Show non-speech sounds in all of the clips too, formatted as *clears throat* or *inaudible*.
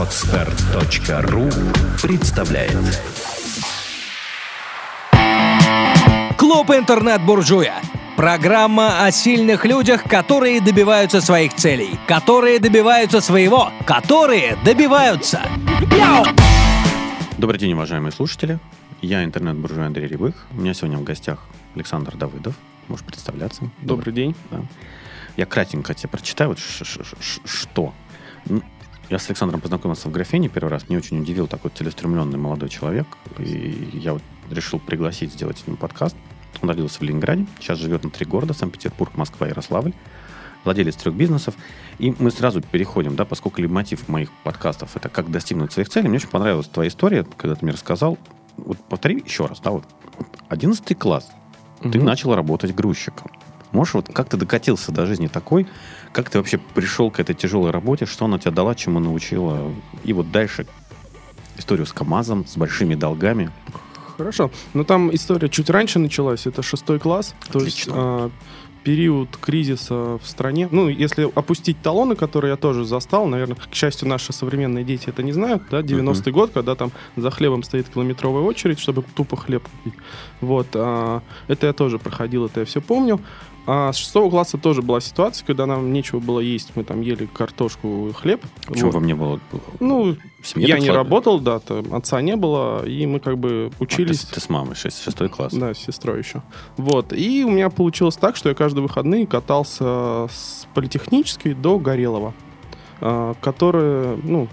Отстар.ру представляет Клуб интернет-буржуя. Программа о сильных людях, которые добиваются своих целей, которые добиваются своего, которые добиваются. Добрый день, уважаемые слушатели. Я интернет-буржуй Андрей Рябых. У меня сегодня в гостях Александр Давыдов. Можешь представляться. Добрый день. Да. Я кратенько тебе прочитаю, вот ш- ш- ш- что. Я с Александром познакомился в графене первый раз. Мне очень удивил такой целеустремленный молодой человек. И я вот решил пригласить сделать с ним подкаст. Он родился в Ленинграде, сейчас живет на три города, Санкт-Петербург, Москва, Ярославль. Владелец трех бизнесов. И мы сразу переходим, да, поскольку мотив моих подкастов это как достигнуть своих целей. Мне очень понравилась твоя история, когда ты мне рассказал. Вот повтори еще раз, да, вот 11 класс. Ты Мгм. начал работать грузчиком. Можешь вот как ты докатился до жизни такой? Как ты вообще пришел к этой тяжелой работе? Что она тебе дала, чему научила? И вот дальше историю с КАМАЗом, с большими долгами. Хорошо. Но там история чуть раньше началась. Это шестой класс. То есть Отлично. а, период кризиса в стране. Ну, если опустить талоны, которые я тоже застал, наверное, к счастью, наши современные дети это не знают, да, 90-й год, когда там за хлебом стоит километровая очередь, чтобы тупо хлеб купить. Вот. а, это я тоже проходил, это я все помню. А с шестого класса тоже была ситуация, когда нам нечего было есть. Мы там ели картошку и хлеб. Почему Вот. вам не было Ну, в семье? я не слабо? работал, да, там отца не было, и мы как бы А, ты, учились. ты с мамой, шесть- шестой класс. Да, с сестрой еще. Вот. И у меня получилось так, что я каждые выходные катался с политехнической до Горелого, а, которые, ну,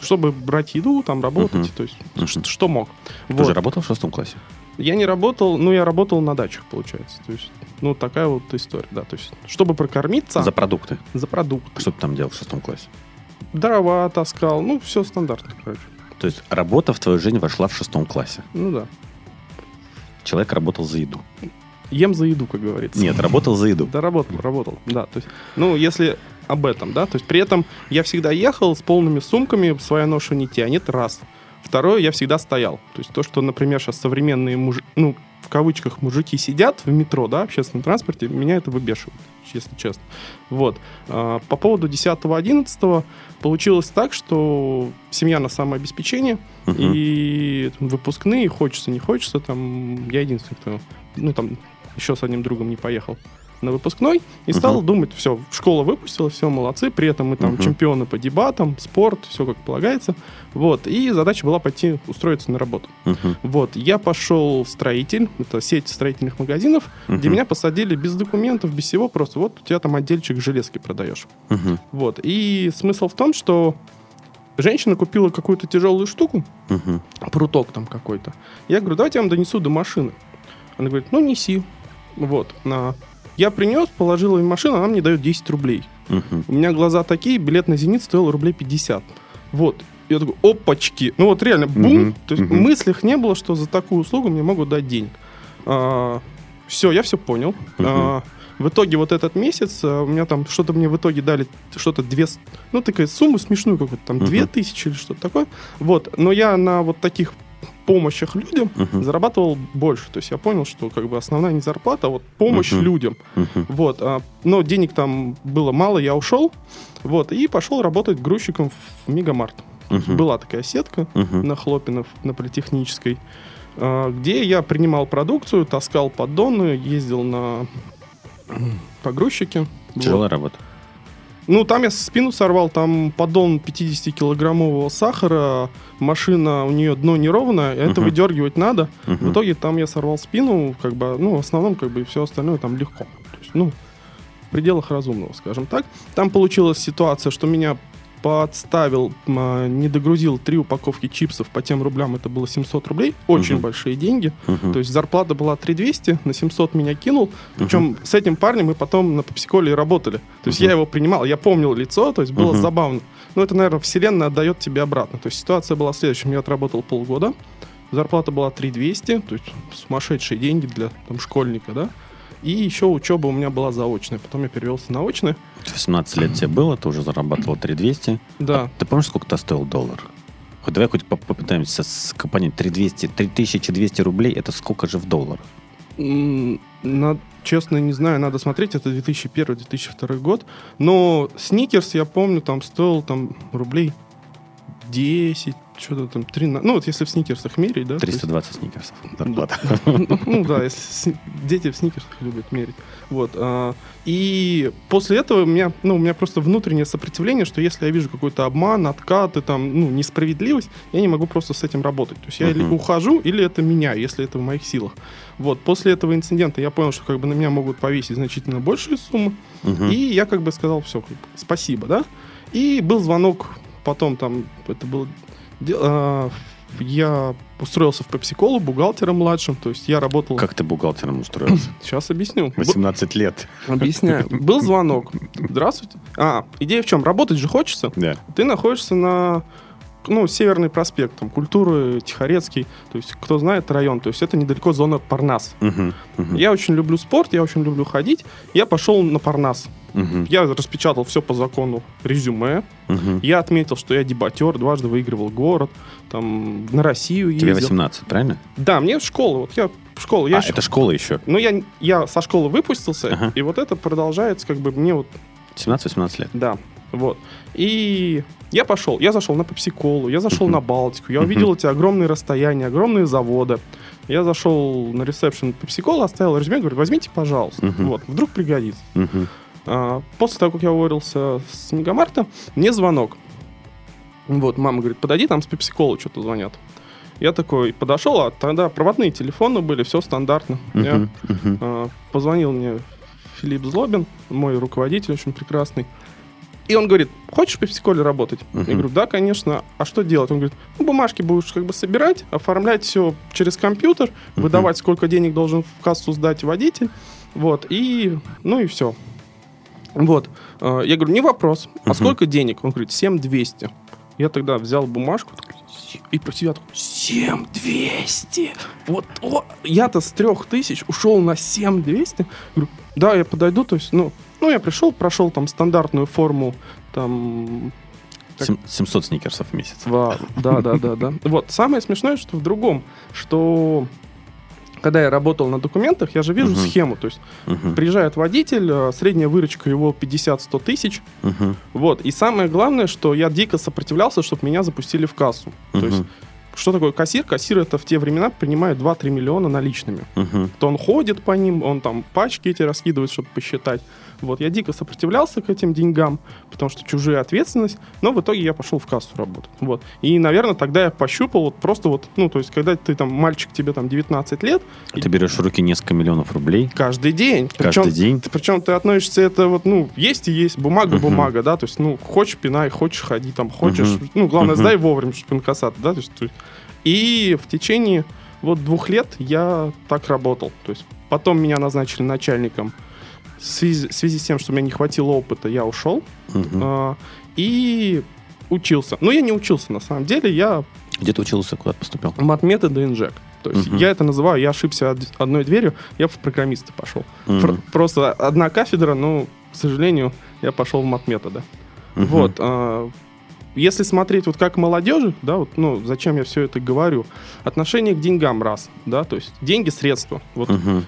чтобы брать еду, там работать, Мгм. то есть Мгм. ш- что мог. Ты Вот. же работал в шестом классе? Я не работал, ну, я работал на дачах, получается. То есть, ну, такая вот история, да. То есть, чтобы прокормиться За за, продукты. продукт. Что ты там делал в шестом классе? Дрова таскал, ну, все стандартно, короче. То есть работа в твою жизнь вошла в шестом классе. Ну, да. Человек работал за еду. Ем за еду, как говорится. Нет, работал за еду. Да, работал, работал, да. То есть, ну, если об этом, да, то есть при этом я всегда ехал с полными сумками, своя ноша не тянет, раз. Второе, я всегда стоял. То есть то, что, например, сейчас современные муж... ну, в кавычках, мужики сидят в метро, да, в общественном транспорте, меня это выбешивает, если честно. Вот. А, По поводу 10-11 получилось так, что семья на самообеспечение, Мгм. и там, выпускные, хочется, не хочется, там, я единственный, кто, ну, там, еще с одним другом не поехал на выпускной, и стал Мгм. думать, все, школа выпустила, все, молодцы, при этом мы там Мгм. чемпионы по дебатам, спорт, все как полагается, вот, и задача была пойти устроиться на работу. Мгм. Вот, я пошел в строитель, это сеть строительных магазинов, где Мгм. меня посадили без документов, без всего, просто вот у тебя там отдельчик железки продаешь. Мгм. Вот, и смысл в том, что женщина купила какую-то тяжелую штуку, Мгм. пруток там какой-то. Я говорю, давайте я вам донесу до машины. Она говорит, ну неси. Вот. На... Я принес, положил ее в машину, она мне дает 10 рублей. Мгм. У меня глаза такие, билет на «Зенит» стоил рублей 50. Вот. Я такой, опачки. Ну вот реально, бум. Мгм, То есть в мыслях не было, что за такую услугу мне могут дать денег. все, я все понял. А, в итоге вот этот месяц а, у меня там что-то мне в итоге дали что-то две, ну такая сумму смешную какую-то, там две тысячи или что-то такое. Вот, но я на вот таких помощях людям Мгм. зарабатывал больше. То есть я понял, что как бы основная не зарплата, а вот помощь Мгм. людям. Мгм. Вот, а, но денег там было мало, я ушел, вот, и пошел работать грузчиком в Мегамарт. Мгм. Была такая сетка Мгм. на Хлопинов, на Политехнической, а, где я принимал продукцию, таскал поддоны, ездил на м, погрузчике. Вот. Тяжелая работа. Ну, там я спину сорвал, там поддон 50-килограммового сахара, машина, у нее дно неровное, это Мгм. выдергивать надо. Мгм. В итоге там я сорвал спину, как бы, ну, в основном, как бы, все остальное там легко. То есть, ну, в пределах разумного, скажем так. Там получилась ситуация, что меня подставил, а, не догрузил три упаковки чипсов по тем рублям, это было 700 рублей, очень Мгм. большие деньги. Мгм. То есть зарплата была 3200, на 700 меня кинул. Причем с этим парнем мы потом на попсиколе работали. То есть Мгм. я его принимал, я помнил лицо, то есть было Мгм. забавно. Но это, наверное, вселенная отдает тебе обратно. То есть ситуация была следующая. Я отработал полгода, зарплата была 3200, то есть сумасшедшие деньги для там, школьника, да. И еще учеба у меня была заочная. Потом я перевелся на очное. 18 лет тебе было, ты уже зарабатывал 3200. Да. Ты помнишь, сколько то стоил доллар? Хоть давай хоть поп- попытаемся понять, 3200, 3200 рублей, это сколько же в долларах? М, на- честно, не знаю, надо смотреть, это 2001-2002 год. Но Сникерс, я помню, там стоил там рублей 10, что-то там 13. Ну, вот если в сникерсах мерить, да? то есть- 320 сникерсов. Зарплата. ну да, если дети в сникерсах любят мерить. Вот. а, И после этого у меня, ну, у меня просто внутреннее сопротивление, что если я вижу какой-то обман, откаты, там, ну, несправедливость, я не могу просто с этим работать. То есть я либо ухожу, или это меняю, если это в моих силах. Вот. После этого инцидента я понял, что как бы на меня могут повесить значительно большие суммы. И я как бы сказал, все, спасибо, да. И был звонок потом там, это был... де- а, Я устроился в Пепсиколу бухгалтером младшим, то есть я работал... Как ты бухгалтером устроился? Сейчас объясню. Б- 18 лет. Объясняю. Был звонок. Здравствуйте. А, идея в чем? Работать же хочется. Да. Ты находишься на ну, Северный проспект, там, культуры, Тихорецкий, то есть, кто знает район, то есть, это недалеко зона Парнас. Мгм. Мгм. Я очень люблю спорт, я очень люблю ходить. Я пошел на Парнас. Мгм. Я распечатал все по закону резюме. Мгм. Я отметил, что я дебатер, дважды выигрывал город, там, на Россию ездил. Тебе 18, правильно? Да, мне школа, вот я в школу, я а, еще- это школа еще. Ну, я, я со школы выпустился, Ага. и вот это продолжается, как бы, мне вот 17-18 лет. Да, вот. И я пошел, я зашел на Пепсиколу, я зашел на Балтику, я увидел эти огромные расстояния, огромные заводы. Я зашел на ресепшн Пепсикола, оставил резюме, говорю, возьмите, пожалуйста. Вот, вдруг пригодится. А, после того, как я уволился с Мегамарта, мне звонок. Вот, мама говорит, подойди, там с Пепсикола что-то звонят. Я такой подошел, а тогда проводные телефоны были, все стандартно. Я а, позвонил мне Филипп Злобин, мой руководитель очень прекрасный. И он говорит, хочешь в Пепсиколе работать? Мгм. Я говорю, да, конечно. А что делать? Он говорит, ну, бумажки будешь как бы собирать, оформлять все через компьютер, Мгм. выдавать, сколько денег должен в кассу сдать водитель. Вот, и, ну и все. Вот. А, Я говорю, не вопрос. А Мгм. сколько денег? Он говорит, 7200. Я тогда взял бумажку и про себя такой, 7200. Вот, о, я-то с 3000 ушел на 7200. Говорю, да, я подойду, то есть, ну, ну, я пришел, прошел там стандартную форму, там, как- Сем- 700 сникерсов в месяц. Ва- Да, да, да, да. Вот, самое смешное, что в другом, что когда я работал на документах, я же вижу Мгм. схему, то есть Мгм. приезжает водитель, э, средняя выручка его 50-100 тысяч, Мгм. вот, и самое главное, что я дико сопротивлялся, чтобы меня запустили в кассу. То есть. Что такое кассир? Кассир это в те времена принимает 2-3 миллиона наличными. Мгм. То он ходит по ним, он там пачки эти раскидывает, чтобы посчитать. Вот, я дико сопротивлялся к этим деньгам, потому что чужая ответственность, но в итоге я пошел в кассу работать. Вот. И, наверное, тогда я пощупал вот просто вот, ну, то есть, когда ты там, мальчик, тебе там 19 лет, А Ты берешь в руки несколько миллионов рублей каждый день. каждый день. Ты, причем ты относишься это вот, ну, есть и есть, бумага, Мгм. бумага, да, то есть, ну, хочешь пинай, хочешь ходи, там, хочешь, Мгм. ну, главное, Мгм. сдай вовремя, чтобы инкассат, да, то есть- и в течение вот двух лет я так работал, то есть, потом меня назначили начальником, в связи, в связи с тем, что у меня не хватило опыта, я ушел, Мгм. а, и учился, но я не учился, на самом деле, я Где ты учился, куда ты поступил? матметы инжек, то есть, Мгм. я это называю, я ошибся од- одной дверью, я в программисты пошел. Мгм. Пр- Просто одна кафедра, но, к сожалению, я пошел в матметода. Мгм. Вот. а, Если смотреть вот как молодежи, да, вот, ну, зачем я все это говорю, отношение к деньгам раз, да, то есть деньги средства. Вот Мгм.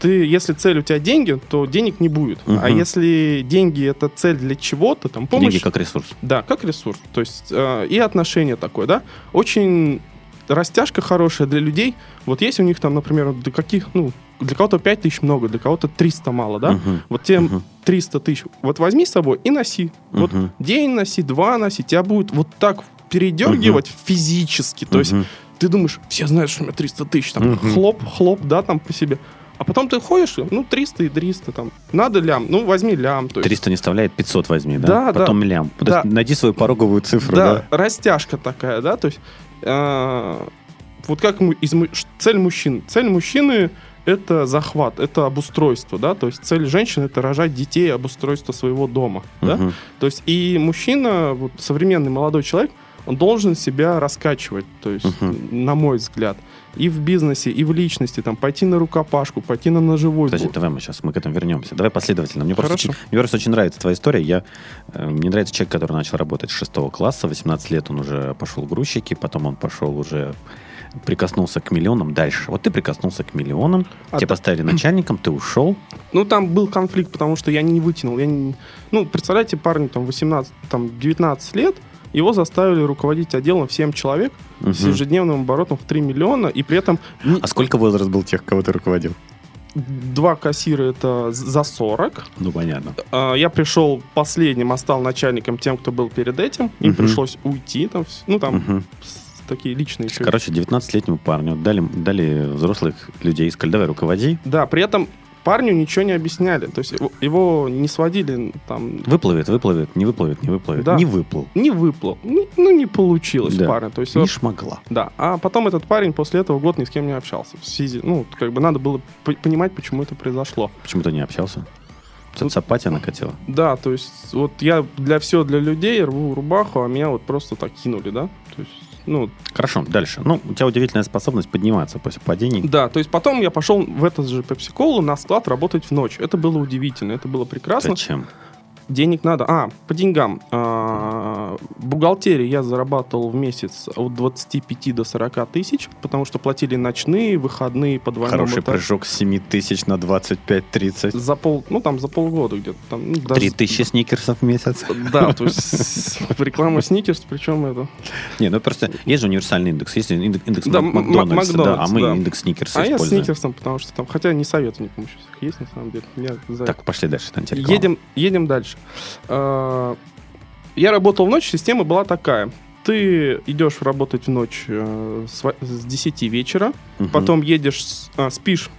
ты, если цель у тебя деньги, то денег не будет. Мгм. А если деньги это цель для чего-то, там помощь, Деньги как ресурс. да, как ресурс. То есть э, и отношение такое, да, очень растяжка хорошая для людей. Вот есть у них там, например, для каких, ну, для кого-то 5 тысяч много, для кого-то 300 мало, да? Мгм. Вот тебе Мгм. 300 тысяч, вот возьми с собой и носи. Вот Мгм. день носи, два носи, тебя будет вот так передергивать физически. То есть Мгм. ты думаешь, все знают, что у меня 300 тысяч, там Мгм. хлоп, хлоп, да, там по себе. А потом ты ходишь, ну, 300 и 300, там, надо лям, ну, возьми лям. То есть, 300 не вставляет, 500 возьми, да? Да, да. Потом лям. То есть Да. Найди свою пороговую цифру, да, да? растяжка такая, да, то есть э, вот как из, цель мужчин. Цель мужчины это захват, это обустройство, да, то есть цель женщины это рожать детей, обустройство своего дома, да, Мгм. то есть и мужчина, вот современный молодой человек, он должен себя раскачивать, то есть, Мгм. на мой взгляд, и в бизнесе, и в личности, там, пойти на рукопашку, пойти на ножевой Подожди, бой. давай мы сейчас мы к этому вернемся. Давай последовательно. Мне просто, очень, мне просто очень нравится твоя история. Я, э, мне нравится человек, который начал работать с 6 класса. 18 лет он уже пошел грузчики, потом он пошел уже прикоснулся к миллионам дальше. Вот ты прикоснулся к миллионам, А тебя та- поставили начальником, ты ушел. Ну, там был конфликт, потому что я не вытянул. Я не... Ну, представляете, парню там 18, там 19 лет, его заставили руководить отделом в 7 человек с Мгм. ежедневным оборотом в 3 миллиона, и при этом А сколько возраст был тех, кого ты руководил? два кассира это за 40. Ну, понятно. А, Я пришел последним, а стал начальником тем, кто был перед этим. Им Мгм. пришлось уйти, там, ну там Мгм. Такие личные. Короче, 19-летнему парню дали, дали взрослых людей, сказали, давай руководи. Да, при этом парню ничего не объясняли. То есть его, его не сводили там... Выплывет, выплывет, не выплывет, не выплывет. Да. Не выплыл. Не выплыл. Ну, ну, не получилось Да. парня. То есть, Не вот- шмогла. да. А потом этот парень после этого год ни с кем не общался. В связи, ну, как бы надо было понимать, почему это произошло. Почему ты не общался? Тут- Социопатия накатила. Да, то есть вот я для все для людей рву рубаху, а меня вот просто так кинули, да? То есть, ну, Хорошо, дальше. Ну, у тебя удивительная способность подниматься после падений. да, то есть потом я пошел в этот же пепси на склад работать в ночь. Это было удивительно, это было прекрасно. Зачем? Денег надо. А, по деньгам. А, бухгалтерии я зарабатывал в месяц от 25 до 40 тысяч, потому что платили ночные, выходные по двойному Хороший этажу. прыжок с 7 тысяч на 25-30. За пол, ну там за полгода где-то. Там, ну, даже- 3 тысячи сникерсов в месяц. Да, то есть реклама Сникерс, причем это... Не, ну просто есть же универсальный индекс. Есть индекс, индекс Да, Мак- м- Макдональдса, да, а Макдональдс, мы индекс Сникерса А я используем. Сникерсом, потому что там, хотя не советую никому сейчас их есть на самом деле. Я за Так, пошли дальше. там. Едем, едем дальше. А, Я работал в ночь, система была такая. Ты идешь работать в ночь э, с во- с 10 вечера, Мгм. потом едешь, а, спишь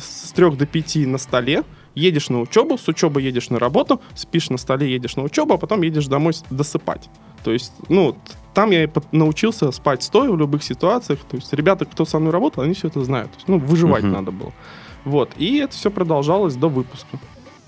с 3 до 5 на столе, едешь на учебу, с учебы едешь на работу, спишь на столе, едешь на учебу, а потом едешь домой досыпать. То есть, ну, там я научился спать стоя в любых ситуациях. То есть, ребята, кто со мной работал, они все это знают. То есть, ну, выживать Мгм. надо было. Вот. И это все продолжалось до выпуска.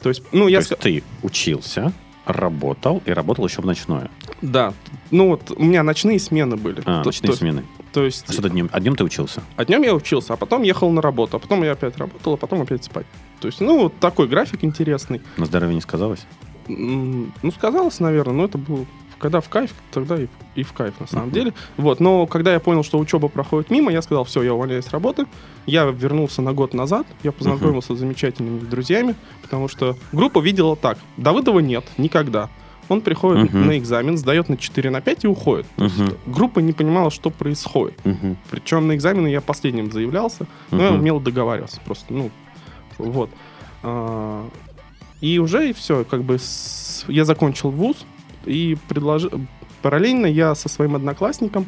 То есть, ну, То я есть ты учился, работал и работал еще в ночное. Да. Ну вот у меня ночные смены были. А, то, ночные то- смены. то есть А что ты днем, а днем ты учился? а днем я учился, а потом ехал на работу, а потом я опять работал, а потом опять спать. То есть, ну, вот такой график интересный. На здоровье не сказалось? Ну, сказалось, наверное, но это было когда в кайф, тогда и, в- и в кайф, на самом Мгм. деле. Вот, но когда я понял, что учеба проходит мимо, я сказал, все, я увольняюсь с работы. Я вернулся на год назад, я познакомился с замечательными друзьями, потому что группа видела так, Давыдова нет, никогда. Он приходит Мгм. на экзамен, сдает на 4 на 5 и уходит. Мгм. группа не понимала, что происходит. Мгм. Причем на экзамены я последним заявлялся, но я Мгм. умел договариваться просто, ну, вот. А, И уже и все, как бы с- я закончил вуз и предложил... Параллельно я со своим одноклассником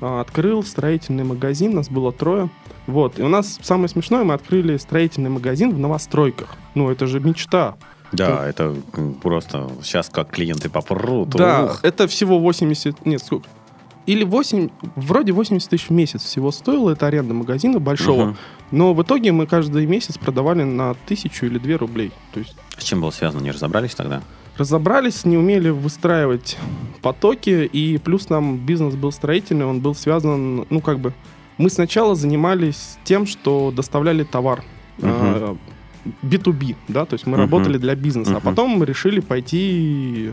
а, открыл строительный магазин, нас было трое. Вот, и у нас самое смешное, мы открыли строительный магазин в новостройках. Ну, это же мечта. Да, это м, просто сейчас как клиенты попрут. Да, ух. это всего 80... Нет, сколько? Или 8... Вроде 80 тысяч в месяц всего стоило это аренда магазина большого. Мгм. Но в итоге мы каждый месяц продавали на тысячу или две рублей. То есть С чем было связано, не разобрались тогда? Разобрались, не умели выстраивать потоки, и плюс нам бизнес был строительный, он был связан, ну как бы, мы сначала занимались тем, что доставляли товар. э, B2B, да, то есть мы Мгм. работали для бизнеса, а Мгм. потом мы решили пойти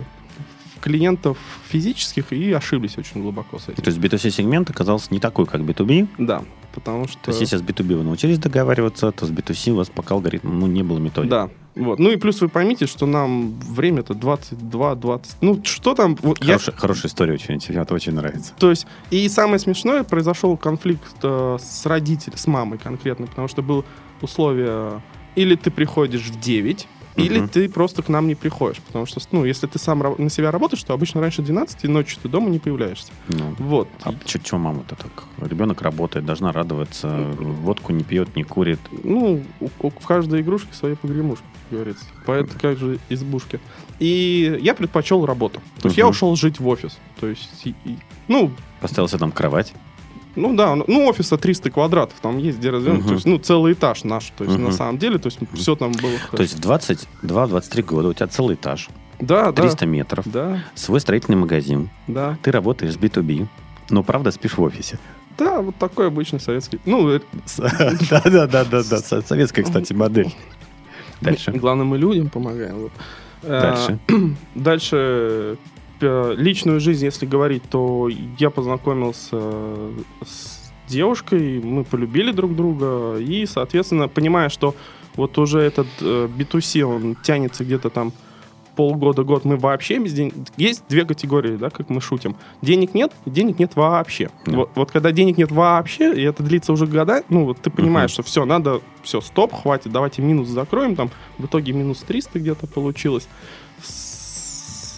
в клиентов физических и ошиблись очень глубоко с этим. То есть B2C-сегмент оказался не такой, как B2B. Да, потому что... То есть если с B2B вы научились договариваться, то с B2C у вас пока алгоритм, ну, не было методики. Да, вот. Ну и плюс вы поймите, что нам время-то 22-20... Ну, что там... вот я- Хорошая, история очень, мне это очень нравится. То есть, и самое смешное, произошел конфликт э, с родителем, с мамой конкретно, потому что было условие, или ты приходишь в 9, или ты просто к нам не приходишь. Потому что, ну, если ты сам на себя работаешь, то обычно раньше 12 и ночью ты дома не появляешься. Ну, Вот. а что мама-то так? Ребенок работает, должна радоваться, водку не пьет, не курит. Ну, в каждой игрушке свои погремушки, как говорится. Поэтому как же избушки. И я предпочел работу. То есть я ушел жить в офис. То есть, и- и- ну, Поставил себе там кровать. Ну да, ну- ну офиса 300 квадратов, там есть где разве, Мгм. то есть, ну целый этаж наш, то есть Мгм. на самом деле, то есть все там было. То есть в 22-23 года у тебя целый этаж, да, 300 метров, да, свой строительный магазин, да, ты работаешь с B2B, но правда спишь в офисе. да, вот такой обычный советский, ну э, Да-да-да-да, *laughs* советская, кстати, модель. Дальше. главное мы людям помогаем. Э, Дальше. *clears throat* Дальше личную жизнь, если говорить, то я познакомился с девушкой, мы полюбили друг друга, и, соответственно, понимая, что вот уже этот э, B2C, он тянется где-то там полгода, год мы вообще без денег. Есть две категории, да, как мы шутим. Денег нет, денег нет вообще. Да. Вот, вот когда денег нет вообще, и это длится уже года, ну вот ты понимаешь, что все, надо, все, стоп, хватит, давайте минус закроем, там в итоге минус 300 где-то получилось.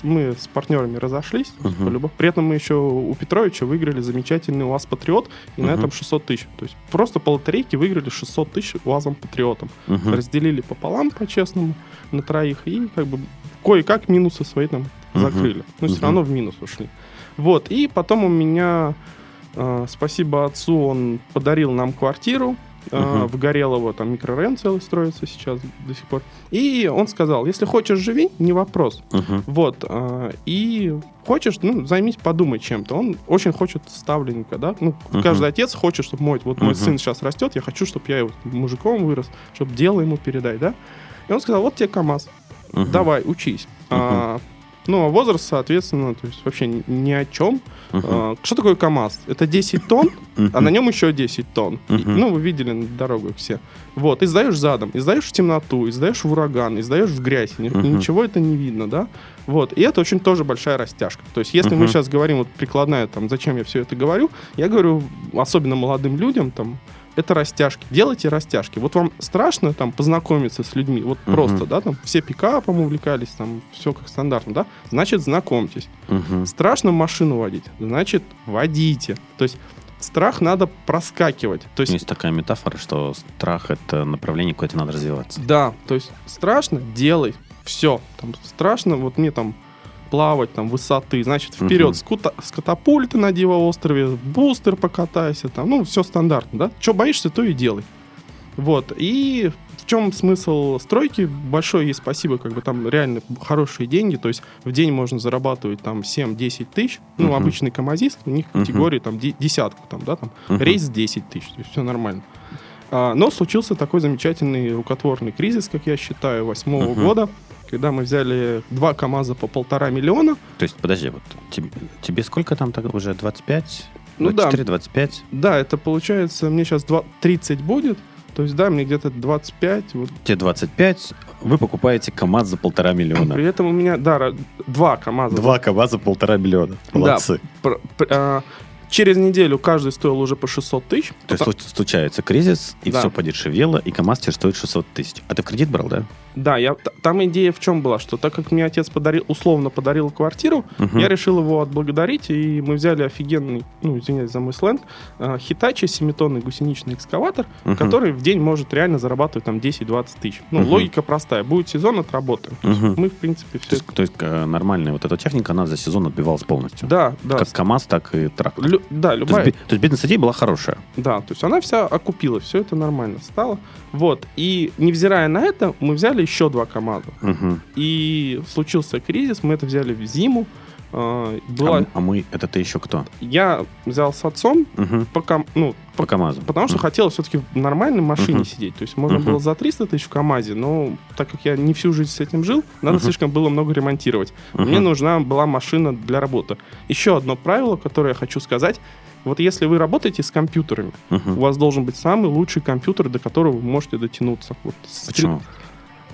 Мы с партнерами разошлись, Мгм. по-любому. При этом мы еще у Петровича выиграли замечательный УАЗ Патриот, и на Мгм. этом 600 тысяч. То есть просто по лотерейке выиграли 600 тысяч УАЗом Патриотом Мгм. разделили пополам по-честному на троих и как бы кое-как минусы свои там Мгм. закрыли. Но все Мгм. равно в минус ушли. Вот, и потом у меня, э, спасибо отцу, он подарил нам квартиру э, в Горелово, там микрорайон целый строится сейчас до сих пор. И он сказал, если хочешь, живи, не вопрос. Мгм. Вот, э, и хочешь, ну, займись, подумай чем-то. Он очень хочет ставленника, да? Ну, Мгм. каждый отец хочет, чтобы мой, вот мой Мгм. сын сейчас растет, я хочу, чтобы я его мужиком вырос, чтобы дело ему передать, да? И он сказал, вот тебе КАМАЗ, Мгм. давай, учись. А, ну, а возраст, соответственно, то есть вообще ни, о чем. Мгм. А, что такое КАМАЗ? Это 10 тонн, Мгм. а на нем еще 10 тонн. Мгм. ну, вы видели на дорогах все. Вот, и сдаешь задом, и сдаешь в темноту, и сдаешь в ураган, и сдаешь в грязь, Мгм. ничего это не видно, да? Вот, и это очень тоже большая растяжка. То есть, если мы Мгм. сейчас говорим вот прикладная, там, зачем я все это говорю, я говорю особенно молодым людям, там, это растяжки. Делайте растяжки. Вот вам страшно там познакомиться с людьми, вот Мгм. просто, да, там все пикапом увлекались, там все как стандартно, да, значит знакомьтесь. Мгм. Страшно машину водить, значит водите. То есть страх надо проскакивать. То есть Есть такая метафора, что страх — это направление, куда тебе надо развиваться. Да, то есть страшно, делай. Все. Там страшно, вот мне там плавать, там, высоты, значит, вперед, Мгм. с, катапульты на Диво-острове, бустер покатайся, там, ну, все стандартно, да? Что боишься, то и делай. Вот, и в чем смысл стройки? Большое ей спасибо, как бы там реально хорошие деньги, то есть в день можно зарабатывать там 7-10 тысяч, ну, Мгм. обычный камазист, у них Мгм. категории там де- десятку, там, да, там, Мгм. рейс 10 тысяч, то есть все нормально. А, Но случился такой замечательный рукотворный кризис, как я считаю, восьмого Мгм. года, когда мы взяли два КАМАЗа по полтора миллиона. То есть, подожди, вот тебе, тебе сколько там так уже? 25? Ну да. 24, 25? Да, это получается, мне сейчас 30 будет, то есть, да, мне где-то 25. Вот. Тебе 25, вы покупаете КАМАЗ за полтора миллиона. При этом у меня, да, два КАМАЗа. Два КАМАЗа за полтора миллиона. Молодцы. Пр- пр- а, через неделю каждый стоил уже по 600 тысяч. То есть случ- случается кризис, и Да. все подешевело, и КАМАЗ теперь стоит 600 тысяч. А ты в кредит брал, да? Да, я, там идея в чем была, что так как мне отец подарил, условно подарил квартиру, Мгм. я решил его отблагодарить, и мы взяли офигенный, ну, извиняюсь за мой сленг, э, Hitachi семитонный гусеничный экскаватор, Мгм. который в день может реально зарабатывать там 10-20 тысяч. Ну, Мгм. логика простая. Будет сезон, отработаем. То Мгм. Мы, в принципе, То все... есть, то есть, нормальная вот эта техника, она за сезон отбивалась полностью. Да, да. Как КАМАЗ, так и трактор. Лю- да, То любая... есть, би- то есть бизнес-идея была хорошая. Да, то есть она вся окупилась, все это нормально стало. Вот. И невзирая на это, мы взяли еще два КАМАЗа. Мгм. И случился кризис, мы это взяли в зиму. А, Была... А, а мы, это ты еще кто? Я взял с отцом, Мгм. по кам- ну, По КАМАЗу. потому что Мгм. хотел все-таки в нормальной машине Мгм. сидеть. То есть можно Мгм. было за 300 тысяч в КАМАЗе, но так как я не всю жизнь с этим жил, надо Мгм. слишком было много ремонтировать. Мгм. Мне нужна была машина для работы. Еще одно правило, которое я хочу сказать. Вот если вы работаете с компьютерами, Мгм. у вас должен быть самый лучший компьютер, до которого вы можете дотянуться. Вот Почему?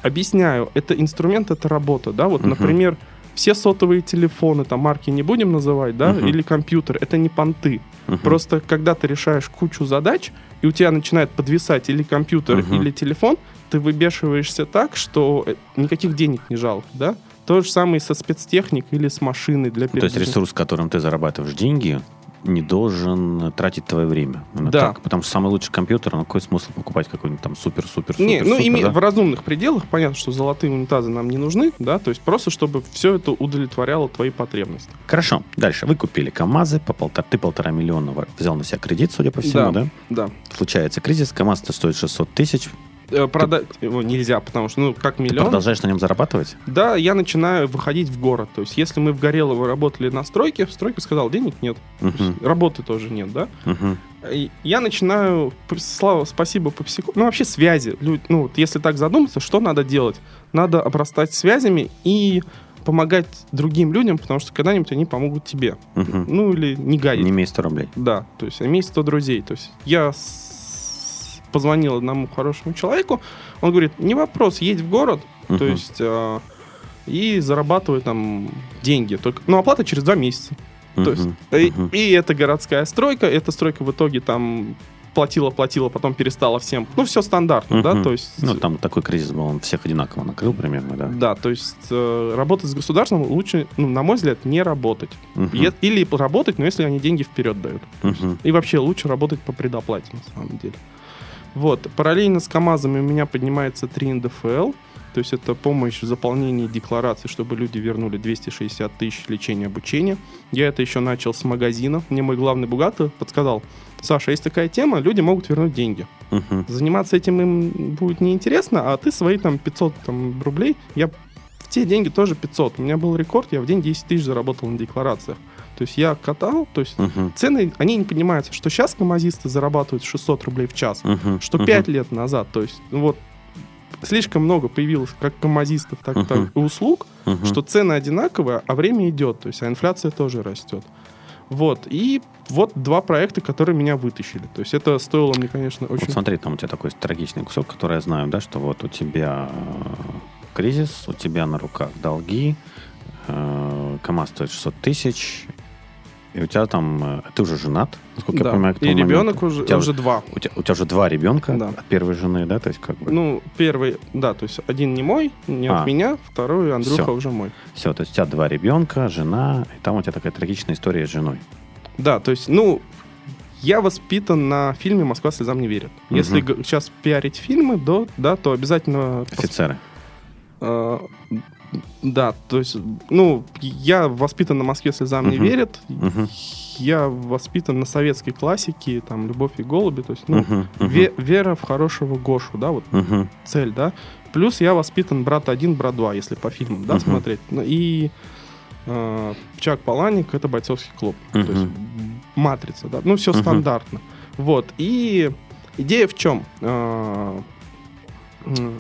Объясняю, это инструмент, это работа, да, вот, Мгм. например, все сотовые телефоны, там марки не будем называть, да, Мгм. или компьютер, это не понты. Мгм. Просто когда ты решаешь кучу задач, и у тебя начинает подвисать или компьютер, Мгм. или телефон, ты выбешиваешься так, что э, никаких денег не жалко, да? То же самое и со спецтехникой или с машиной для То есть передвижения. ресурс, которым ты зарабатываешь деньги, не должен тратить твое время. Именно Да. так. Потому что самый лучший компьютер, ну какой смысл покупать какой-нибудь там супер-супер-супер? Не, ну супер, име- да? в разумных пределах понятно, что золотые унитазы нам не нужны, да, то есть просто чтобы все это удовлетворяло твои потребности. Хорошо, дальше. Вы купили КАМАЗы, по полтора, ты полтора миллиона взял на себя кредит, судя по всему, да? Да. Случается кризис, КАМАЗ стоит 600 тысяч, Продать его нельзя, потому что, ну, как ты миллион. продолжаешь на нем зарабатывать? Да, я начинаю выходить в город. То есть, если мы в Горелово работали на стройке, стройка сказал, денег нет. То есть, Мгм. работы тоже нет, да. И я начинаю, слава, спасибо Попсику, ну, вообще связи. Ну, вот если так задуматься, что надо делать? Надо обрастать связями и помогать другим людям, потому что когда-нибудь они помогут тебе. Мгм. Ну, или не гадить. Не имей 100 рублей. Да, то есть имей 100 друзей. То есть я с- позвонил одному хорошему человеку, он говорит, не вопрос, едь в город, то Мгм. есть а, и зарабатываю там деньги. Только, ну, оплата через два месяца. То есть, Мгм, и, это городская стройка, эта стройка в итоге там платила, платила, потом перестала всем. Ну, все стандартно, да, Мгм. то есть... Ну, там такой кризис был, он всех одинаково накрыл примерно, да? Да, то есть э, работать с государством лучше, ну, на мой взгляд, не работать. Е- Или работать, но если они деньги вперед дают. мгм, И вообще лучше работать по предоплате, на самом деле. Вот. Параллельно с КАМАЗами у меня поднимается 3 НДФЛ. То есть это помощь в заполнении декларации, чтобы люди вернули 260 тысяч лечения обучения. Я это еще начал с магазина. Мне мой главный бухгалтер подсказал, Саша, есть такая тема, люди могут вернуть деньги. мгм. Заниматься этим им будет неинтересно, а ты свои там 500 там, рублей, я те деньги тоже 500. У меня был рекорд, я в день 10 тысяч заработал на декларациях. То есть я катал, то есть Мгм, цены, они не поднимаются. Что сейчас камазисты зарабатывают 600 рублей в час, мгм, что. 5 лет назад. То есть, ну вот, слишком много появилось как камазистов, так, так и услуг, Мгм. что цены одинаковые, а время идет, то есть, а инфляция тоже растет. Вот, и вот два проекта, которые меня вытащили. То есть это стоило мне, конечно, очень... Вот смотри, там у тебя такой трагичный кусок, который я знаю, да, что вот у тебя э, кризис, у тебя на руках долги, э, КАМАЗ стоит 600 тысяч, и у тебя там, э, ты уже женат, насколько Да. я понимаю, к и ребенок моменту. уже, У тебя, уже два. у тебя, у тебя уже два ребенка Да. от первой жены, да, то есть как бы... Ну, первый, да, то есть один не мой, не А. от меня, второй Андрюха Всё. уже мой. Все, то есть у тебя два ребенка, жена, и там у тебя такая трагичная история с женой. Да, то есть, ну, я воспитан на фильме «Москва слезам не верит». Мгм. Если сейчас пиарить фильмы, да, да, то обязательно... Офицеры. э, да, то есть, ну, я воспитан на «Москве слезам не Мгм. верит», Мгм. я воспитан на советской классике, там, «Любовь и голуби», то есть, ну, Мгм, мгм, ве- вера в хорошего Гошу, да, вот мгм. цель, да. Плюс я воспитан брат один, брат два, если по фильмам, да, Мгм. смотреть. Ну, И э, Чак Паланик это бойцовский клуб. То Мгм. есть матрица, да. Ну, все Мгм. стандартно. Вот. И идея в чем? Э,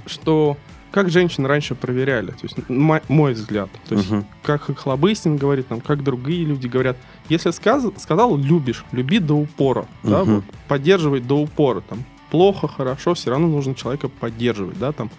что как женщин раньше проверяли, то есть м- мой взгляд, то есть Мгм. как Хлобыстин говорит, там, как другие люди говорят, если сказ- сказал любишь, люби до упора, да, Мгм. вот, поддерживай до упора, там, плохо, хорошо, все равно нужно человека поддерживать, да, там,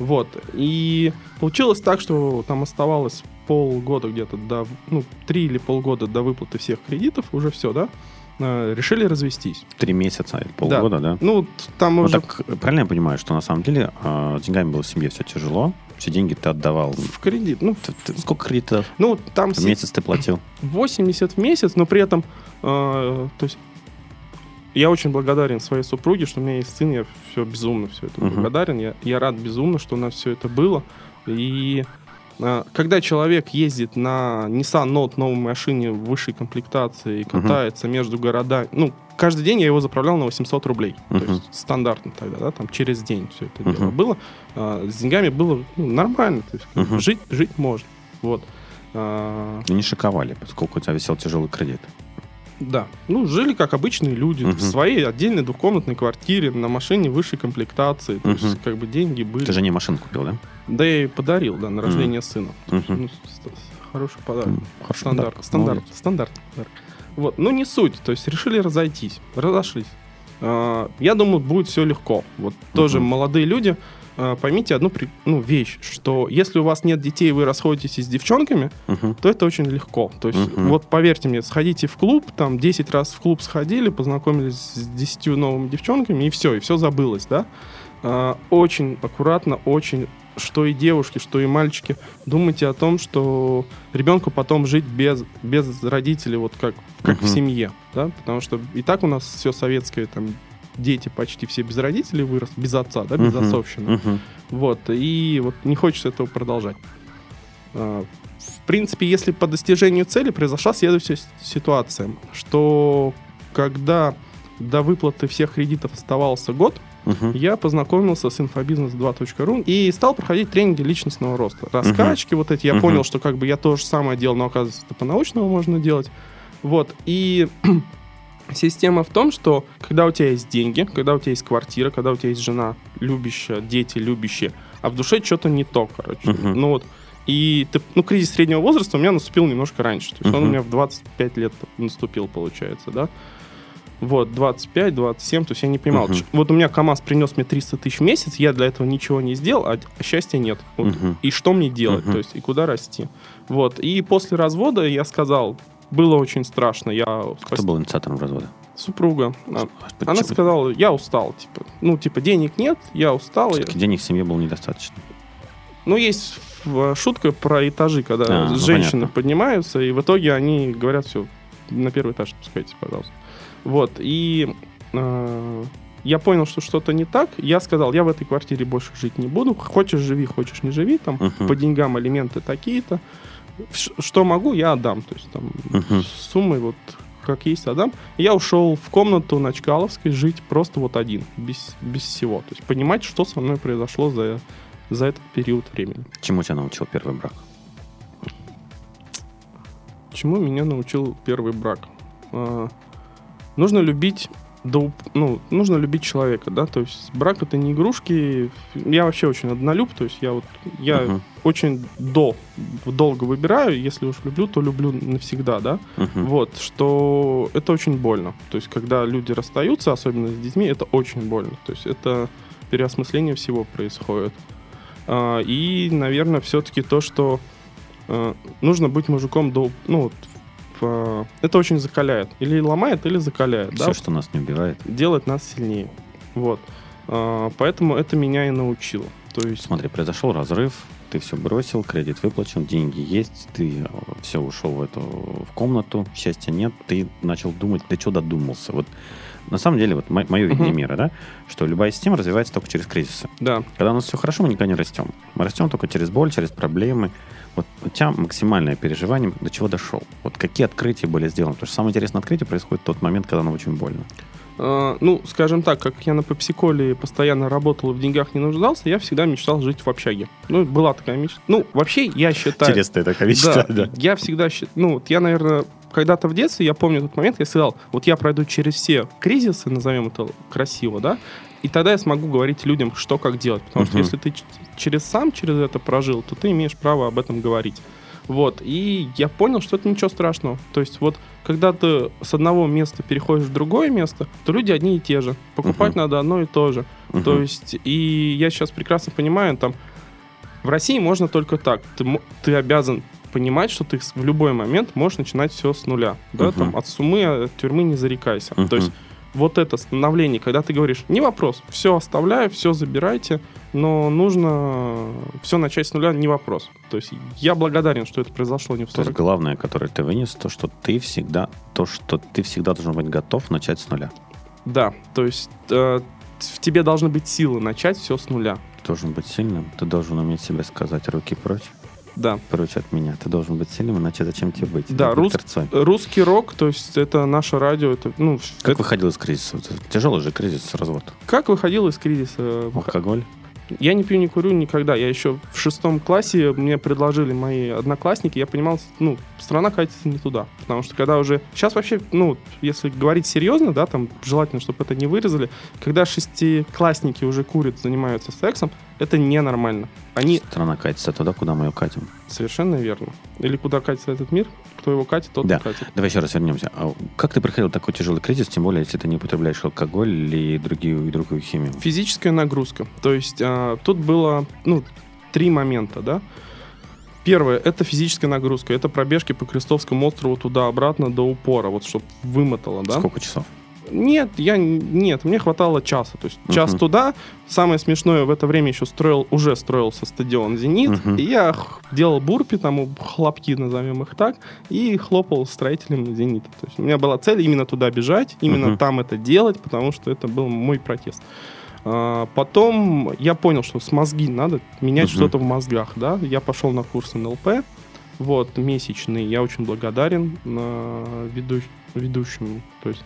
вот, и получилось так, что там оставалось полгода где-то до, ну, три или полгода до выплаты всех кредитов, уже все, да, решили развестись. Три месяца или полгода, да? Ну, т- там Ну, уже так правильно я понимаю, что на самом деле э, деньгами было в семье все тяжело, все деньги ты отдавал. в кредит, ну, Ты- ты- сколько кредитов ну, там в месяц ты платил? 80 в месяц, но при этом, э, то есть, я очень благодарен своей супруге, что у меня есть сын, я все безумно все это Мгм. благодарен, я, я рад безумно, что у нас все это было. И э, когда человек ездит на Nissan Note новой машине высшей комплектации и катается между городами, ну, каждый день я его заправлял на 800 рублей. То Мгм. есть стандартно тогда, да, там через день все это Мгм. дело было. А, с деньгами было ну, нормально, то есть Мгм. жить, жить можно. Вот. А, Ну, не шиковали, поскольку у тебя висел тяжелый кредит. Да. Ну, жили как обычные люди Мгм. в своей отдельной двухкомнатной квартире на машине высшей комплектации. То Мгм. есть, как бы деньги были. Ты жене машину купил, да? Да я и подарил, да, на рождение сына. Мгм. Ну, хороший подарок. Хороший Стандарт, подарок. стандарт, Молодец. стандартный подарок. Вот. Ну, не суть. То есть решили разойтись. Разошлись. А, Я думаю, будет все легко. Вот тоже Мгм. молодые люди, поймите одну ну, вещь, что если у вас нет детей, и вы расходитесь с девчонками, Мгм. то это очень легко. То есть, Мгм. вот поверьте мне, сходите в клуб, там 10 раз в клуб сходили, познакомились с 10 новыми девчонками, и все, и все забылось, да. А, очень аккуратно, очень, что и девушки, что и мальчики, думайте о том, что ребенку потом жить без, без родителей, вот как, как в Мгм. семье, да, потому что и так у нас все советское, там, дети почти все без родителей выросли, без отца, да, без Мгм. отцовщины. Мгм. Вот, и вот не хочется этого продолжать. А, В принципе, если по достижению цели произошла следующая ситуация, что когда до выплаты всех кредитов оставался год, Мгм. я познакомился с infobusiness2.ru и стал проходить тренинги личностного роста. Раскачки вот эти, я Мгм. понял, что как бы я то же самое делал, но оказывается, это по-научному можно делать. Вот, и система в том, что когда у тебя есть деньги, когда у тебя есть квартира, когда у тебя есть жена любящая, дети любящие, а в душе что-то не то, короче. Мгм. Ну вот, и ты, ну, кризис среднего возраста у меня наступил немножко раньше. То есть он у меня в 25 лет наступил, получается, да. Вот, 25, 27, то есть я не понимал. Ч- Вот у меня КАМАЗ принес мне 300 тысяч в месяц, я для этого ничего не сделал, а счастья нет. Вот. Мгм. И что мне делать, Мгм. то есть, и куда расти. Вот, и после развода я сказал, было очень страшно, я... Кто был инициатором развода? Супруга. Она Почему? сказала, я устал, типа, ну, типа, денег нет, я устал. я- денег в семье было недостаточно. Ну, есть в- шутка про этажи, когда А, ну, женщины понятно. поднимаются, и в итоге они говорят, все, на первый этаж спускайтесь, пожалуйста. Вот, и э, я понял, что что-то не так. Я сказал, я в этой квартире больше жить не буду. Хочешь живи, хочешь не живи. Там Мгм. по деньгам элементы такие-то. Что могу, я отдам. То есть там Мгм. суммы вот как есть отдам. И я ушел в комнату на Чкаловской жить просто вот один, без, без всего. То есть понимать, что со мной произошло за, за этот период времени. Чему тебя научил первый брак? Чему меня научил первый брак? А, нужно любить до ну, нужно любить человека, да, то есть брак это не игрушки. Я вообще очень однолюб, то есть я вот я Мгм. очень до долго выбираю, если уж люблю, то люблю навсегда, да. Мгм. Вот, что это очень больно. То есть, когда люди расстаются, особенно с детьми, это очень больно. То есть, это переосмысление всего происходит. А, И, наверное, все-таки то, что э, нужно быть мужиком до... Ну, в- это очень закаляет. Или ломает, или закаляет. Все, да? что нас не убивает. Делает нас сильнее. Вот. А, Поэтому это меня и научило. То есть, Смотри, произошел разрыв, ты все бросил, кредит выплачен, деньги есть, ты все ушел в эту в комнату, счастья нет, ты начал думать, ты что додумался. Вот на самом деле, вот мое видение Мгм. мира, да, что любая система развивается только через кризисы. да, Когда у нас все хорошо, мы никогда не растем. Мы растем только через боль, через проблемы. Вот у тебя максимальное переживание, до чего дошел. Вот какие открытия были сделаны. Потому что самое интересное открытие происходит в тот момент, когда нам очень больно. А, Ну, скажем так, как я на попсиколе постоянно работал и в деньгах не нуждался, я всегда мечтал жить в общаге. Ну, была такая мечта. Ну, вообще, я считаю... Интересная такая мечта, да, я всегда считаю... Ну, вот я, наверное, когда-то в детстве, я помню тот момент, я сказал, вот я пройду через все кризисы, назовем это красиво, да, и тогда я смогу говорить людям, что как делать. Потому что Мгм. если ты через сам через это прожил, то ты имеешь право об этом говорить. Вот, и я понял, что это ничего страшного. То есть вот, когда ты с одного места переходишь в другое место, то люди одни и те же. Покупать Мгм. надо одно и то же. Мгм. То есть, и я сейчас прекрасно понимаю, там, в России можно только так. Ты, ты обязан понимать, что ты в любой момент можешь начинать все с нуля. Да, Мгм. там, от суммы, от тюрьмы не зарекайся. Мгм. То есть, вот это становление, когда ты говоришь, не вопрос, все оставляю, все забирайте, но нужно все начать с нуля, не вопрос. То есть я благодарен, что это произошло не в То есть 40. главное, которое ты вынес, то, что ты всегда, то, что ты всегда должен быть готов начать с нуля. Да, то есть э, в тебе должны быть силы начать все с нуля. Ты должен быть сильным, ты должен уметь себе сказать руки прочь, Да. прочь от меня. Ты должен быть сильным, иначе зачем тебе быть? Да, рус-. Русский рок, то есть это наше радио, это, ну, Как это- выходил из кризиса? Тяжелый же кризис, развод. как выходил из кризиса? Алкоголь. Я не пью, не курю никогда. Я еще в шестом классе мне предложили мои одноклассники. Я понимал, ну, страна катится не туда. Потому что когда уже... Сейчас вообще, ну, если говорить серьезно, да, там желательно, чтобы это не вырезали. Когда шестиклассники уже курят, занимаются сексом, это ненормально. Они... Страна катится туда, куда мы ее катим. Совершенно верно. Или куда катится этот мир, кто его катит, тот Да. катит. Давай еще раз вернемся. А Как ты проходил такой тяжелый кризис, тем более, если ты не употребляешь алкоголь или другие, и другую химию? Физическая нагрузка. То есть а, тут было, ну, три момента, да. Первое, это физическая нагрузка. Это пробежки по Крестовскому острову туда-обратно до упора, вот чтобы вымотало, да. Сколько часов? Нет, я нет, мне хватало часа. То есть час Мгм. туда. Самое смешное, в это время еще строил, уже строился стадион «Зенит». Мгм. И я делал бурпи, там хлопки, назовем их так, и хлопал строителем «Зенита». То есть у меня была цель именно туда бежать, именно Мгм. там это делать, потому что это был мой протест. А, Потом я понял, что с мозги надо менять Мгм. что-то в мозгах, да. Я пошел на курс НЛП, вот, месячный. Я очень благодарен э, ведущ- ведущему. То есть,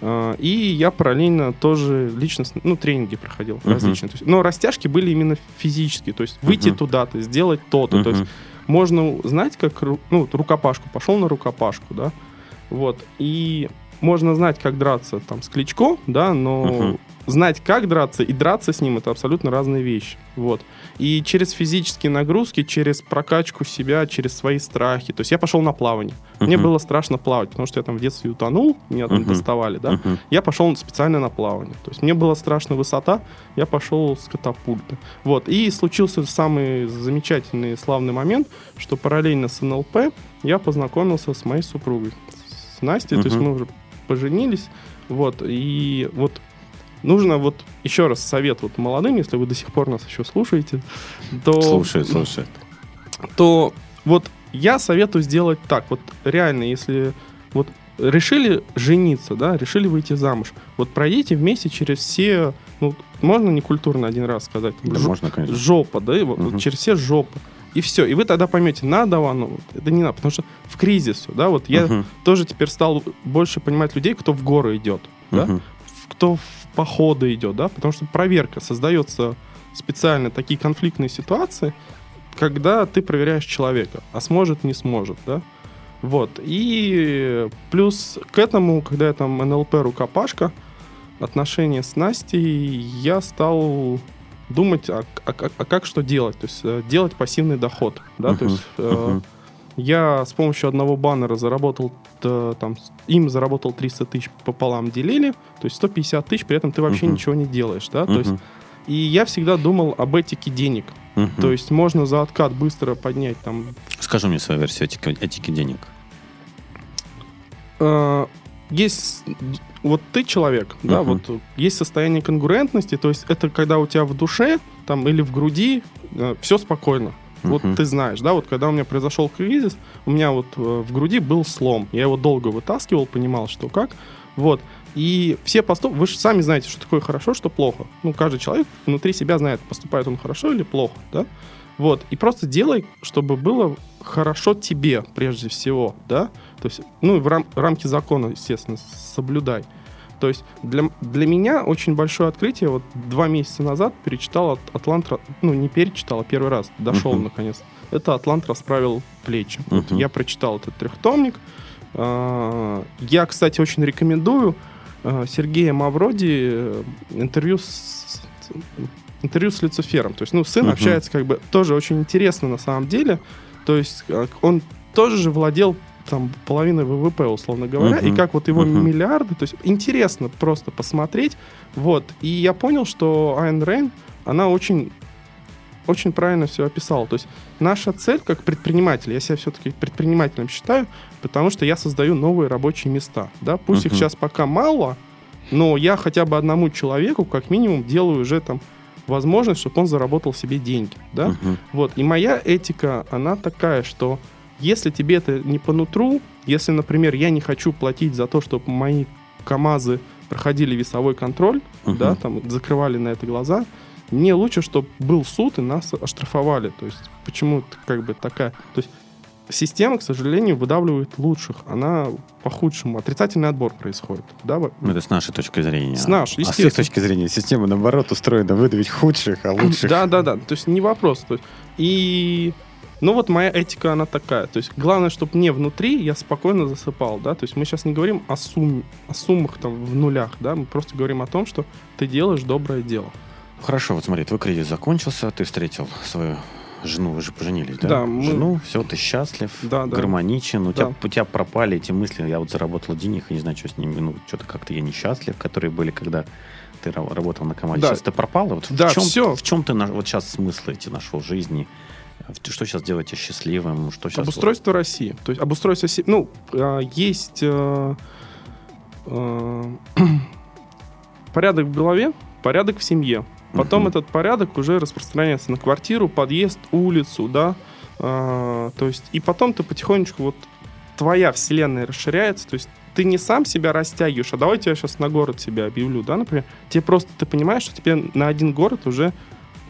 и я параллельно тоже личностно, ну, тренинги проходил Мгм. различные. То есть, но растяжки были именно физические. То есть, выйти Мгм. туда-то, сделать то-то. То есть, можно знать, как, ну, рукопашку, пошел на рукопашку, да, вот, и можно знать, как драться там с Кличко, да, но Мгм. Знать, как драться, и драться с ним это абсолютно разные вещи. Вот. И через физические нагрузки, через прокачку себя, через свои страхи. То есть я пошел на плавание. Мне Мгм. было страшно плавать, потому что я там в детстве утонул, меня там Мгм. доставали, да. Мгм. Я пошел специально на плавание. То есть мне была страшна высота, я пошел с катапульты. Вот. И случился самый замечательный славный момент, что параллельно с НЛП я познакомился с моей супругой, с Настей. То есть мы уже поженились. Вот. И вот нужно вот еще раз совет вот молодым, если вы до сих пор нас еще слушаете, то Слушай, слушай. то вот я советую сделать так. Вот реально, если вот решили жениться, да, решили выйти замуж, вот пройдите вместе через все, ну, можно не культурно один раз сказать, Да, жо- можно, конечно. жопа, да, вот, вот Мгм. через все жопы. И все. И вы тогда поймете, надо оно, вот, это не надо, потому что в кризис да, вот я Мгм. тоже теперь стал больше понимать людей, кто в горы идет, да, Мгм. в- кто в походы идет, да, потому что проверка создается специально такие конфликтные ситуации, когда ты проверяешь человека, а сможет, не сможет, да. Вот. И плюс к этому, когда я там НЛП рукопашка, отношения с Настей, я стал думать, а, а как- а как что делать? То есть э, делать пассивный доход, да, то Мгм. есть э, Мгм. я с помощью одного баннера заработал, э, там, им заработал 300 тысяч пополам делили, то есть 150 тысяч, при этом ты вообще Мгм. ничего не делаешь, да, то есть, и я всегда думал об этике денег, Мгм. то есть можно за откат быстро поднять там Скажи мне свою версию этики, этики денег. э, есть вот ты человек, да, Мгм. вот есть состояние конгруентности, то есть это когда у тебя в душе там или в груди все спокойно. Вот ты знаешь, да, вот когда у меня произошел кризис, у меня вот э, в груди был слом. Я его долго вытаскивал, понимал, что как. Вот. И все поступки, вы же сами знаете, что такое хорошо, что плохо. Ну, каждый человек внутри себя знает, поступает он хорошо или плохо, да. Вот. И просто делай, чтобы было хорошо тебе, прежде всего, да. То есть, ну, и в рам- рамки закона, естественно, соблюдай. То есть для, для меня очень большое открытие. Вот два месяца назад перечитал от, Атлант, ну не перечитал, а первый раз дошел Мгм. наконец. Это Атлант расправил плечи. Вот Мгм. я прочитал этот трехтомник. А, Я, кстати, очень рекомендую а, Сергея Мавроди э, интервью с интервью с Люцифером. То есть, ну, сын Мгм. общается как бы тоже очень интересно на самом деле. То есть а, он тоже же владел там половиной ВВП, условно говоря, и Мгм. как вот его Мгм. миллиарды, то есть интересно просто посмотреть, вот, и я понял, что Айн Рейн, она очень, очень правильно все описала, то есть наша цель как предприниматель, я себя все-таки предпринимателем считаю, потому что я создаю новые рабочие места, да, пусть их Мгм. сейчас пока мало, но я хотя бы одному человеку как минимум делаю уже там возможность, чтобы он заработал себе деньги, да, Мгм. вот. И моя этика, она такая, что если тебе это не по нутру, если, например, я не хочу платить за то, чтобы мои КАМАЗы проходили весовой контроль, Мгм. да, там закрывали на это глаза, мне лучше, чтобы был суд и нас оштрафовали. То есть почему как бы такая... То есть система, к сожалению, выдавливает лучших. Она по худшему. Отрицательный отбор происходит. Да, Ну, Это с нашей точки зрения. С нашей, А с их точки зрения система, наоборот, устроена выдавить худших, а лучших. Да, да, да. То есть не вопрос. То есть, и ну вот моя этика, она такая. То есть главное, чтобы мне внутри я спокойно засыпал, да. То есть мы сейчас не говорим о, сумме, о суммах там в нулях, да. Мы просто говорим о том, что ты делаешь доброе дело. Хорошо, вот смотри, твой кризис закончился, ты встретил свою жену, вы же поженились, да? Да, мы- Жену, все, ты счастлив, Да, да. гармоничен, у, Да. тебя, у тебя пропали эти мысли, я вот заработал денег, и не знаю, что с ними, ну, что-то как-то я несчастлив, которые были, когда ты ра- работал на команде. Да. Сейчас ты пропала? Вот Да, в чем, всё. В чем ты вот сейчас смысл эти нашел в жизни? Что сейчас делаете счастливым? Что сейчас Обустройство России. То есть обустройство... се- Ну, а, есть э, э, *clears throat* порядок в голове, порядок в семье. Потом Мгм. этот порядок уже распространяется на квартиру, подъезд, улицу, да. А, то есть, и потом ты потихонечку вот твоя вселенная расширяется, то есть ты не сам себя растягиваешь, а давайте я сейчас на город себя объявлю, да, например. Тебе просто, ты понимаешь, что тебе на один город уже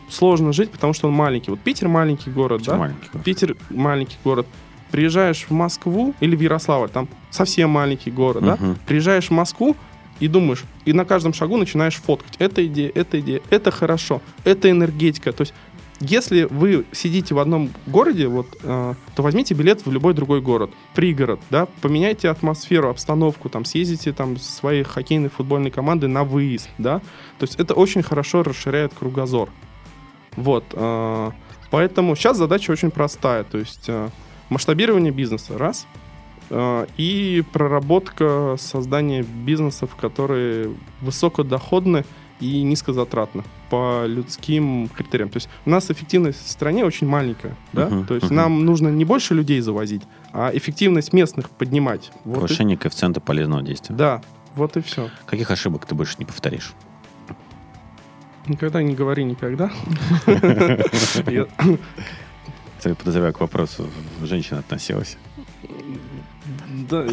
сложно жить, потому что он маленький. Вот Питер маленький город, Очень да? маленький город. Питер маленький город. Приезжаешь в Москву или в Ярославль, там совсем маленький город, да? Мгм. Приезжаешь в Москву и думаешь, и на каждом шагу начинаешь фоткать. Это идея, это идея, это хорошо, это энергетика. То есть если вы сидите в одном городе, вот, э, то возьмите билет в любой другой город, пригород, да, поменяйте атмосферу, обстановку, там, съездите там с своей хоккейной, футбольной команды на выезд, да, то есть это очень хорошо расширяет кругозор. Вот, э, поэтому сейчас задача очень простая, то есть э, масштабирование бизнеса, раз, э, и проработка создания бизнесов, которые высокодоходны и низкозатратны по людским критериям. То есть у нас эффективность в стране очень маленькая, да? Мгм, То есть мгм. нам нужно не больше людей завозить, а эффективность местных поднимать. Вот и- Повышение коэффициента полезного действия. Да, вот и все. Каких ошибок ты больше не повторишь? Никогда не говори никогда. *laughs* *laughs* Я- Я подозреваю, к вопросу женщина относилась. да,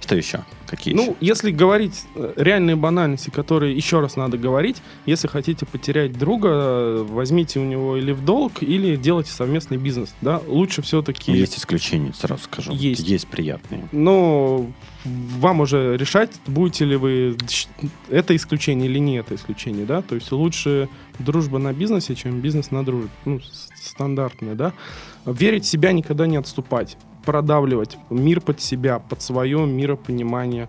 Что еще? Какие Ну, еще? если говорить э, реальные банальности, которые еще раз надо говорить, если хотите потерять друга, э, возьмите у него или в долг, или делайте совместный бизнес. Да? Лучше все-таки... Есть исключения, сразу скажу. Есть. Есть приятные. Но вам уже решать, будете ли вы это исключение или не это исключение, да? То есть лучше дружба на бизнесе, чем бизнес на дружбе. Ну, стандартная, да? Верить в себя, никогда не отступать. Продавливать мир под себя, под свое миропонимание.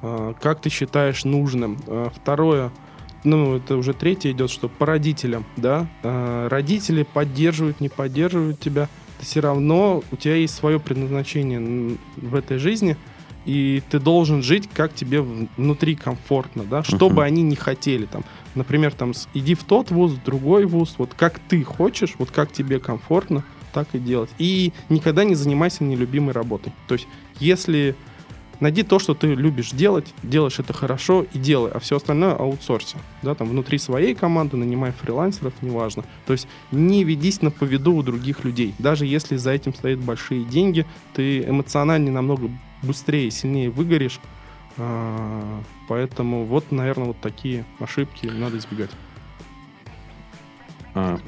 А, Как ты считаешь нужным? А, Второе, ну, это уже третье идет, что по родителям, да? А, Родители поддерживают, не поддерживают тебя. Все равно у тебя есть свое предназначение в этой жизни, и ты должен жить, как тебе внутри комфортно, да, что бы они не хотели, там, например, там, иди в тот вуз, в другой вуз, вот как ты хочешь, вот как тебе комфортно, так и делать. И никогда не занимайся нелюбимой работой. То есть, если найди то, что ты любишь делать, делаешь это хорошо и делай, а все остальное аутсорсе, да, там, внутри своей команды, нанимай фрилансеров, неважно. То есть, не ведись на поведу у других людей. Даже если за этим стоят большие деньги, ты эмоционально намного быстрее и сильнее выгоришь. А, Поэтому вот, наверное, вот такие ошибки надо избегать. А,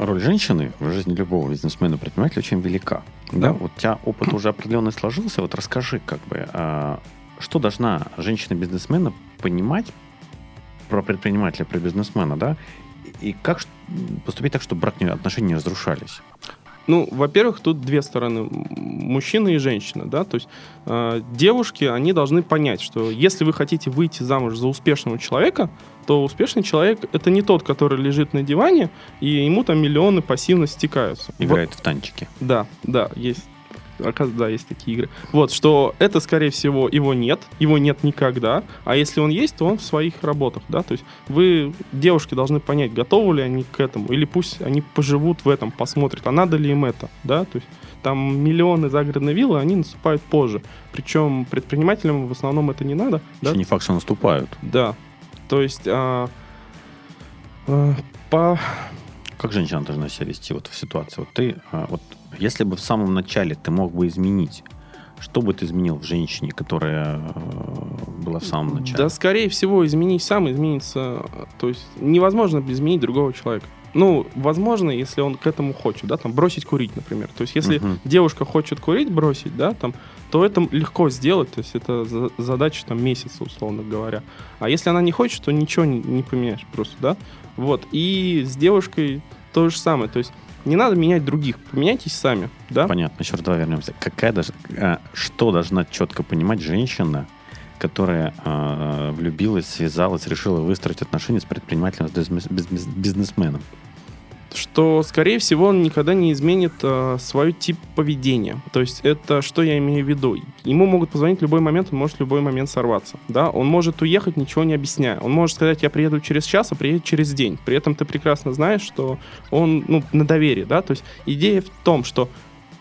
Роль женщины в жизни любого бизнесмена-предпринимателя очень велика. Да. Да. Вот у тебя опыт уже определенный сложился. Вот расскажи, как бы, а, что должна женщина-бизнесмена понимать про предпринимателя, про бизнесмена, да? И как поступить так, чтобы брак отношения не разрушались? Ну, во-первых, тут две стороны. Мужчина и женщина, да, то есть э, девушки, они должны понять, что если вы хотите выйти замуж за успешного человека, то успешный человек это не тот, который лежит на диване, и ему там миллионы пассивно стекаются. Вот- Играет в танчики. Да, да, есть. Оказывается, да, есть такие игры. Вот, что это, скорее всего, его нет, его нет никогда, а если он есть, то он в своих работах, да, то есть вы, девушки, должны понять, готовы ли они к этому, или пусть они поживут в этом, посмотрят, а надо ли им это, да, то есть там миллионы загородной виллы, они наступают позже, причем предпринимателям в основном это не надо, да, Еще не факт, что наступают. да, то есть а, а, по Как женщина должна себя вести вот в ситуации? Вот ты, а, вот если бы в самом начале ты мог бы изменить, что бы ты изменил в женщине, которая э, была в самом начале? Да, скорее всего, изменить сам изменится. То есть невозможно изменить другого человека. Ну, возможно, если он к этому хочет, да, там, бросить курить, например. То есть, если Мгм. девушка хочет курить, бросить, да, там, то это легко сделать, то есть это за- задача там месяца, условно говоря. А если она не хочет, то ничего не, не поменяешь просто, да. Вот, и с девушкой то же самое, то есть не надо менять других, поменяйтесь сами, да. Понятно, еще раз давай вернемся. Какая даже, а, что должна четко понимать женщина, которая а, влюбилась, связалась, решила выстроить отношения с предпринимателем, с бизнес- бизнес- бизнесменом? Что, скорее всего, он никогда не изменит э, свой тип поведения. То есть это что я имею в виду? Ему могут позвонить в любой момент, он может в любой момент сорваться. Да? Он может уехать, ничего не объясняя. Он может сказать, я приеду через час, а приедет через день. При этом ты прекрасно знаешь, что он ну, на доверии. Да? То есть идея в том, что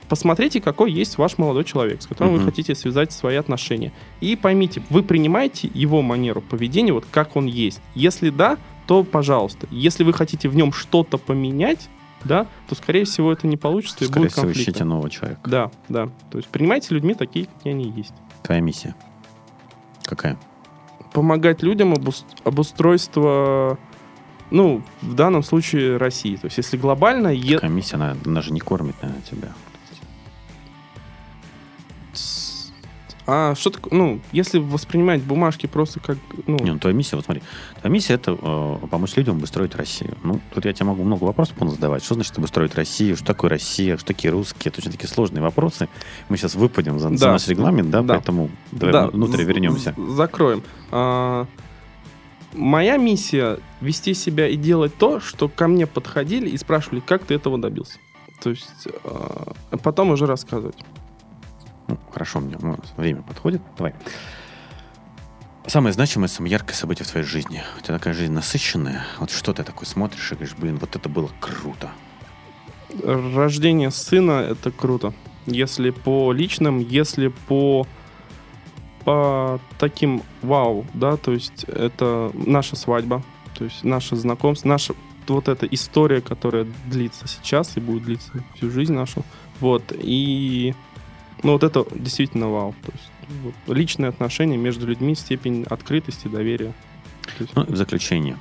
посмотрите, какой есть ваш молодой человек, с которым Мгм. вы хотите связать свои отношения. И поймите, вы принимаете его манеру поведения, вот как он есть. Если да, то пожалуйста. Если вы хотите в нем что-то поменять, да, то, скорее всего, это не получится и Скорее будет всего, конфликт. ищите нового человека. Да, да. То есть принимайте людьми такие, какие они есть. Твоя миссия какая? Помогать людям обус- обустройство, ну, в данном случае России. То есть если глобально... е- Какая миссия? Она, она же не кормит, наверное, тебя. А что такое, ну, если воспринимать бумажки просто как, ну... Не, ну твоя миссия, вот смотри, твоя миссия это э, помочь людям обустроить Россию. Ну, тут я тебе могу много вопросов задавать. Что значит обустроить Россию? Что такое Россия? Что такие русские? Это очень такие сложные вопросы. Мы сейчас выпадем за, за Да. наш регламент, да, Да. поэтому давай Да, внутрь вернемся. Закроем. А, моя миссия вести себя и делать то, что ко мне подходили и спрашивали, как ты этого добился. То есть а, потом уже рассказывать. Ну, хорошо, мне ну, время подходит. Давай. Самое значимое, самое яркое событие в твоей жизни. У тебя такая жизнь насыщенная. Вот что ты такой смотришь и говоришь, блин, вот это было круто. Рождение сына — это круто. Если по личным, если по по таким вау, да, то есть это наша свадьба, то есть наше знакомство, наша вот эта история, которая длится сейчас и будет длиться всю жизнь нашу, вот, и ну вот это действительно вау, то есть вот, личные отношения между людьми, степень открытости, доверия. Есть- Ну, и в заключение.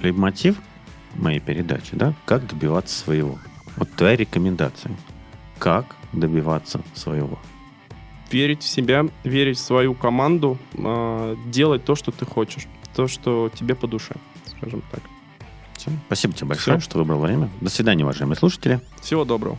Лейтмотив моей передачи, да, как добиваться своего. Вот твоя рекомендация. Как добиваться своего. верить в себя, верить в свою команду, а, делать то, что ты хочешь, то, что тебе по душе, скажем так. Всё. Спасибо тебе большое, Всё. что выбрал время. До свидания, уважаемые слушатели. Всего доброго.